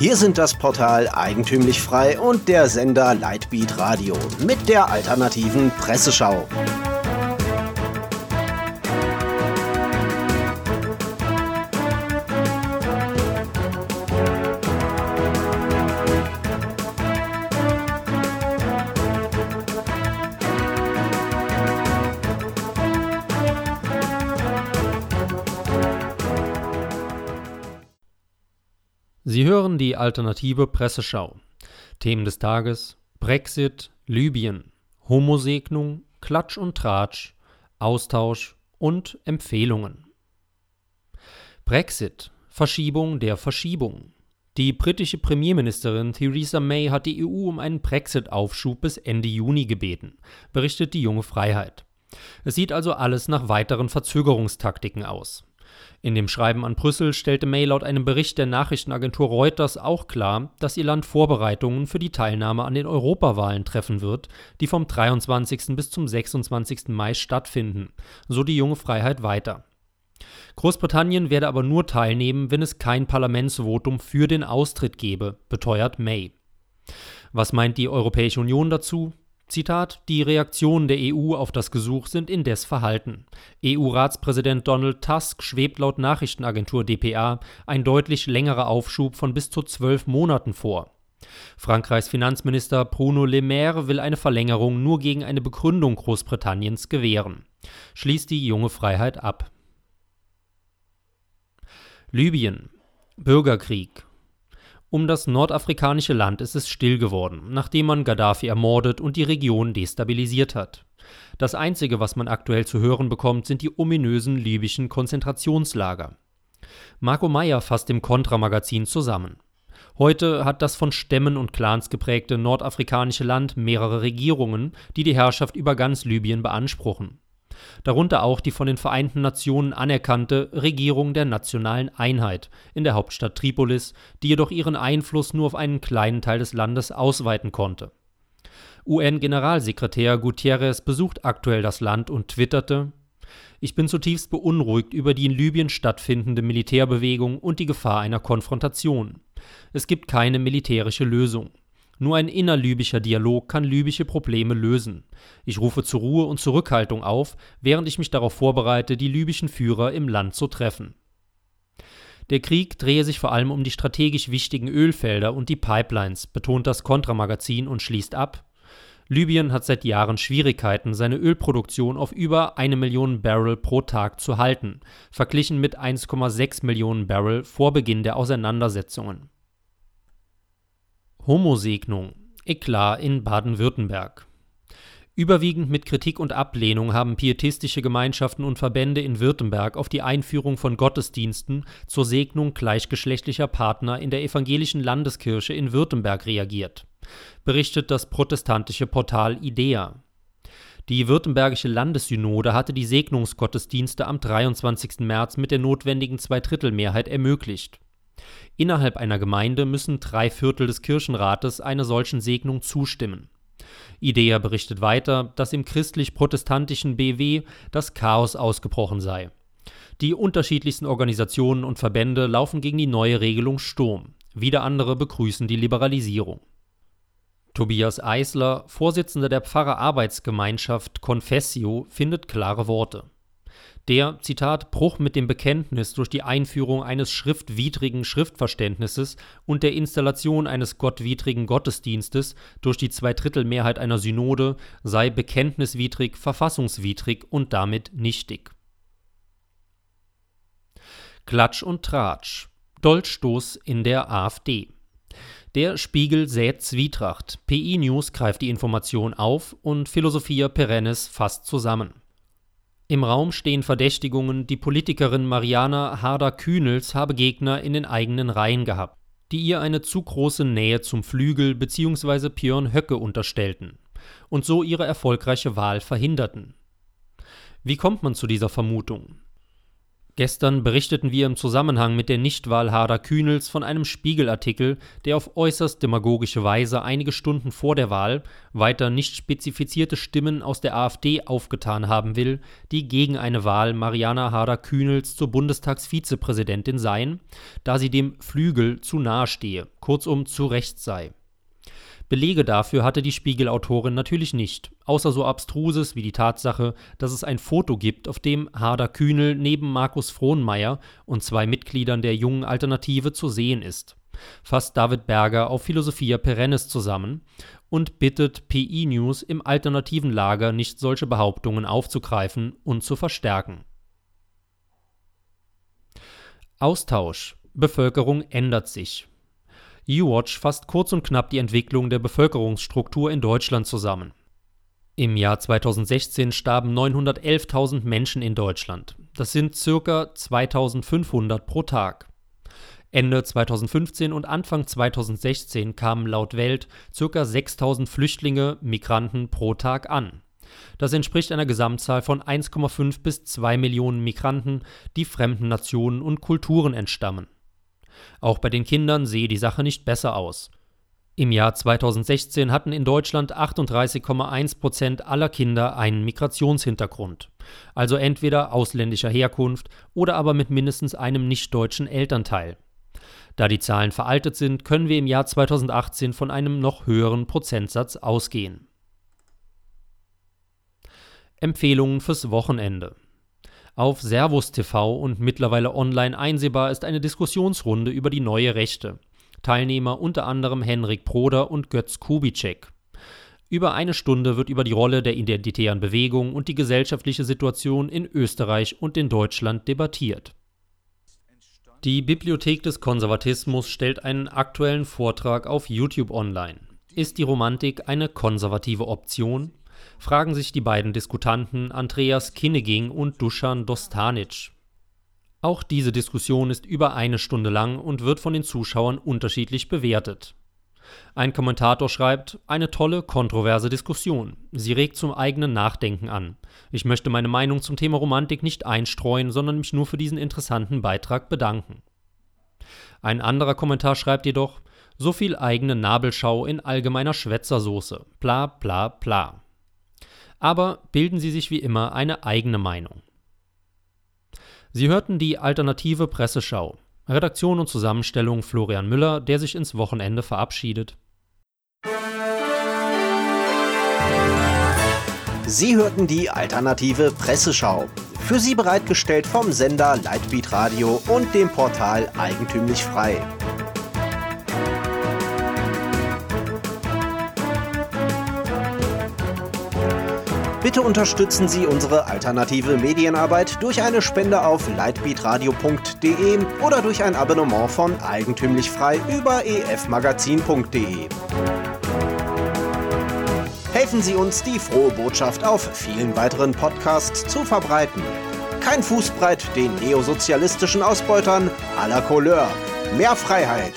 Hier sind das Portal Eigentümlich Frei und der Sender Lightbeat Radio mit der alternativen Presseschau. Sie hören die alternative Presseschau. Themen des Tages: Brexit, Libyen, Homosegnung, Klatsch und Tratsch, Austausch und Empfehlungen. Brexit, Verschiebung der Verschiebung. Die britische Premierministerin Theresa May hat die EU um einen Brexit-Aufschub bis Ende Juni gebeten, berichtet die junge Freiheit. Es sieht also alles nach weiteren Verzögerungstaktiken aus. In dem Schreiben an Brüssel stellte May laut einem Bericht der Nachrichtenagentur Reuters auch klar, dass ihr Land Vorbereitungen für die Teilnahme an den Europawahlen treffen wird, die vom 23. bis zum 26. Mai stattfinden, so die junge Freiheit weiter. Großbritannien werde aber nur teilnehmen, wenn es kein Parlamentsvotum für den Austritt gebe, beteuert May. Was meint die Europäische Union dazu? Zitat: Die Reaktionen der EU auf das Gesuch sind indes verhalten. EU-Ratspräsident Donald Tusk schwebt laut Nachrichtenagentur dpa ein deutlich längerer Aufschub von bis zu zwölf Monaten vor. Frankreichs Finanzminister Bruno Le Maire will eine Verlängerung nur gegen eine Begründung Großbritanniens gewähren. Schließt die junge Freiheit ab. Libyen Bürgerkrieg um das nordafrikanische Land ist es still geworden, nachdem man Gaddafi ermordet und die Region destabilisiert hat. Das Einzige, was man aktuell zu hören bekommt, sind die ominösen libyschen Konzentrationslager. Marco Meyer fasst im Contra-Magazin zusammen. Heute hat das von Stämmen und Clans geprägte nordafrikanische Land mehrere Regierungen, die die Herrschaft über ganz Libyen beanspruchen darunter auch die von den Vereinten Nationen anerkannte Regierung der nationalen Einheit in der Hauptstadt Tripolis, die jedoch ihren Einfluss nur auf einen kleinen Teil des Landes ausweiten konnte. UN-Generalsekretär Gutierrez besucht aktuell das Land und twitterte Ich bin zutiefst beunruhigt über die in Libyen stattfindende Militärbewegung und die Gefahr einer Konfrontation. Es gibt keine militärische Lösung. Nur ein innerlibyscher Dialog kann libysche Probleme lösen. Ich rufe zur Ruhe und Zurückhaltung auf, während ich mich darauf vorbereite, die libyschen Führer im Land zu treffen. Der Krieg drehe sich vor allem um die strategisch wichtigen Ölfelder und die Pipelines, betont das Kontramagazin und schließt ab. Libyen hat seit Jahren Schwierigkeiten, seine Ölproduktion auf über eine Million Barrel pro Tag zu halten, verglichen mit 1,6 Millionen Barrel vor Beginn der Auseinandersetzungen. Homosegnung. Eklat in Baden-Württemberg. Überwiegend mit Kritik und Ablehnung haben pietistische Gemeinschaften und Verbände in Württemberg auf die Einführung von Gottesdiensten zur Segnung gleichgeschlechtlicher Partner in der evangelischen Landeskirche in Württemberg reagiert, berichtet das protestantische Portal IDEA. Die württembergische Landessynode hatte die Segnungsgottesdienste am 23. März mit der notwendigen Zweidrittelmehrheit ermöglicht. Innerhalb einer Gemeinde müssen drei Viertel des Kirchenrates einer solchen Segnung zustimmen. IDEA berichtet weiter, dass im christlich-protestantischen BW das Chaos ausgebrochen sei. Die unterschiedlichsten Organisationen und Verbände laufen gegen die neue Regelung Sturm. Wieder andere begrüßen die Liberalisierung. Tobias Eisler, Vorsitzender der Pfarrerarbeitsgemeinschaft Confessio, findet klare Worte. Der, Zitat, Bruch mit dem Bekenntnis durch die Einführung eines schriftwidrigen Schriftverständnisses und der Installation eines gottwidrigen Gottesdienstes durch die Zweidrittelmehrheit einer Synode sei bekenntniswidrig, verfassungswidrig und damit nichtig. Klatsch und Tratsch. Dolchstoß in der AfD. Der Spiegel sät Zwietracht. PI News greift die Information auf und Philosophia Perennis fasst zusammen. Im Raum stehen Verdächtigungen, die Politikerin Mariana Harder-Kühnels habe Gegner in den eigenen Reihen gehabt, die ihr eine zu große Nähe zum Flügel bzw. Björn Höcke unterstellten und so ihre erfolgreiche Wahl verhinderten. Wie kommt man zu dieser Vermutung? Gestern berichteten wir im Zusammenhang mit der Nichtwahl Hader Kühnels von einem Spiegelartikel, der auf äußerst demagogische Weise einige Stunden vor der Wahl weiter nicht spezifizierte Stimmen aus der AfD aufgetan haben will, die gegen eine Wahl Mariana Hader Kühnels zur Bundestagsvizepräsidentin seien, da sie dem Flügel zu nahe stehe, kurzum zu Recht sei. Belege dafür hatte die Spiegelautorin natürlich nicht, außer so abstruses wie die Tatsache, dass es ein Foto gibt, auf dem Harder Kühnel neben Markus Frohnmeier und zwei Mitgliedern der jungen Alternative zu sehen ist. Fasst David Berger auf Philosophia Perennis zusammen und bittet PI News im alternativen Lager nicht solche Behauptungen aufzugreifen und zu verstärken. Austausch Bevölkerung ändert sich. U-Watch fasst kurz und knapp die Entwicklung der Bevölkerungsstruktur in Deutschland zusammen. Im Jahr 2016 starben 911.000 Menschen in Deutschland. Das sind ca. 2500 pro Tag. Ende 2015 und Anfang 2016 kamen laut Welt ca. 6000 Flüchtlinge, Migranten pro Tag an. Das entspricht einer Gesamtzahl von 1,5 bis 2 Millionen Migranten, die fremden Nationen und Kulturen entstammen. Auch bei den Kindern sehe die Sache nicht besser aus. Im Jahr 2016 hatten in Deutschland 38,1 Prozent aller Kinder einen Migrationshintergrund, also entweder ausländischer Herkunft oder aber mit mindestens einem nichtdeutschen Elternteil. Da die Zahlen veraltet sind, können wir im Jahr 2018 von einem noch höheren Prozentsatz ausgehen. Empfehlungen fürs Wochenende. Auf Servus TV und mittlerweile online einsehbar ist eine Diskussionsrunde über die neue Rechte. Teilnehmer unter anderem Henrik Proder und Götz Kubitschek. Über eine Stunde wird über die Rolle der identitären Bewegung und die gesellschaftliche Situation in Österreich und in Deutschland debattiert. Die Bibliothek des Konservatismus stellt einen aktuellen Vortrag auf YouTube online. Ist die Romantik eine konservative Option? Fragen sich die beiden Diskutanten Andreas Kinneging und Dusan Dostanic. Auch diese Diskussion ist über eine Stunde lang und wird von den Zuschauern unterschiedlich bewertet. Ein Kommentator schreibt, eine tolle, kontroverse Diskussion. Sie regt zum eigenen Nachdenken an. Ich möchte meine Meinung zum Thema Romantik nicht einstreuen, sondern mich nur für diesen interessanten Beitrag bedanken. Ein anderer Kommentar schreibt jedoch, so viel eigene Nabelschau in allgemeiner Schwätzersoße. Bla bla bla aber bilden Sie sich wie immer eine eigene Meinung. Sie hörten die alternative Presseschau. Redaktion und Zusammenstellung Florian Müller, der sich ins Wochenende verabschiedet. Sie hörten die alternative Presseschau. Für Sie bereitgestellt vom Sender Lightbeat Radio und dem Portal Eigentümlich Frei. Bitte unterstützen Sie unsere alternative Medienarbeit durch eine Spende auf lightbeatradio.de oder durch ein Abonnement von Eigentümlich Frei über efmagazin.de. Helfen Sie uns, die frohe Botschaft auf vielen weiteren Podcasts zu verbreiten. Kein Fußbreit den neosozialistischen Ausbeutern à la Couleur. Mehr Freiheit.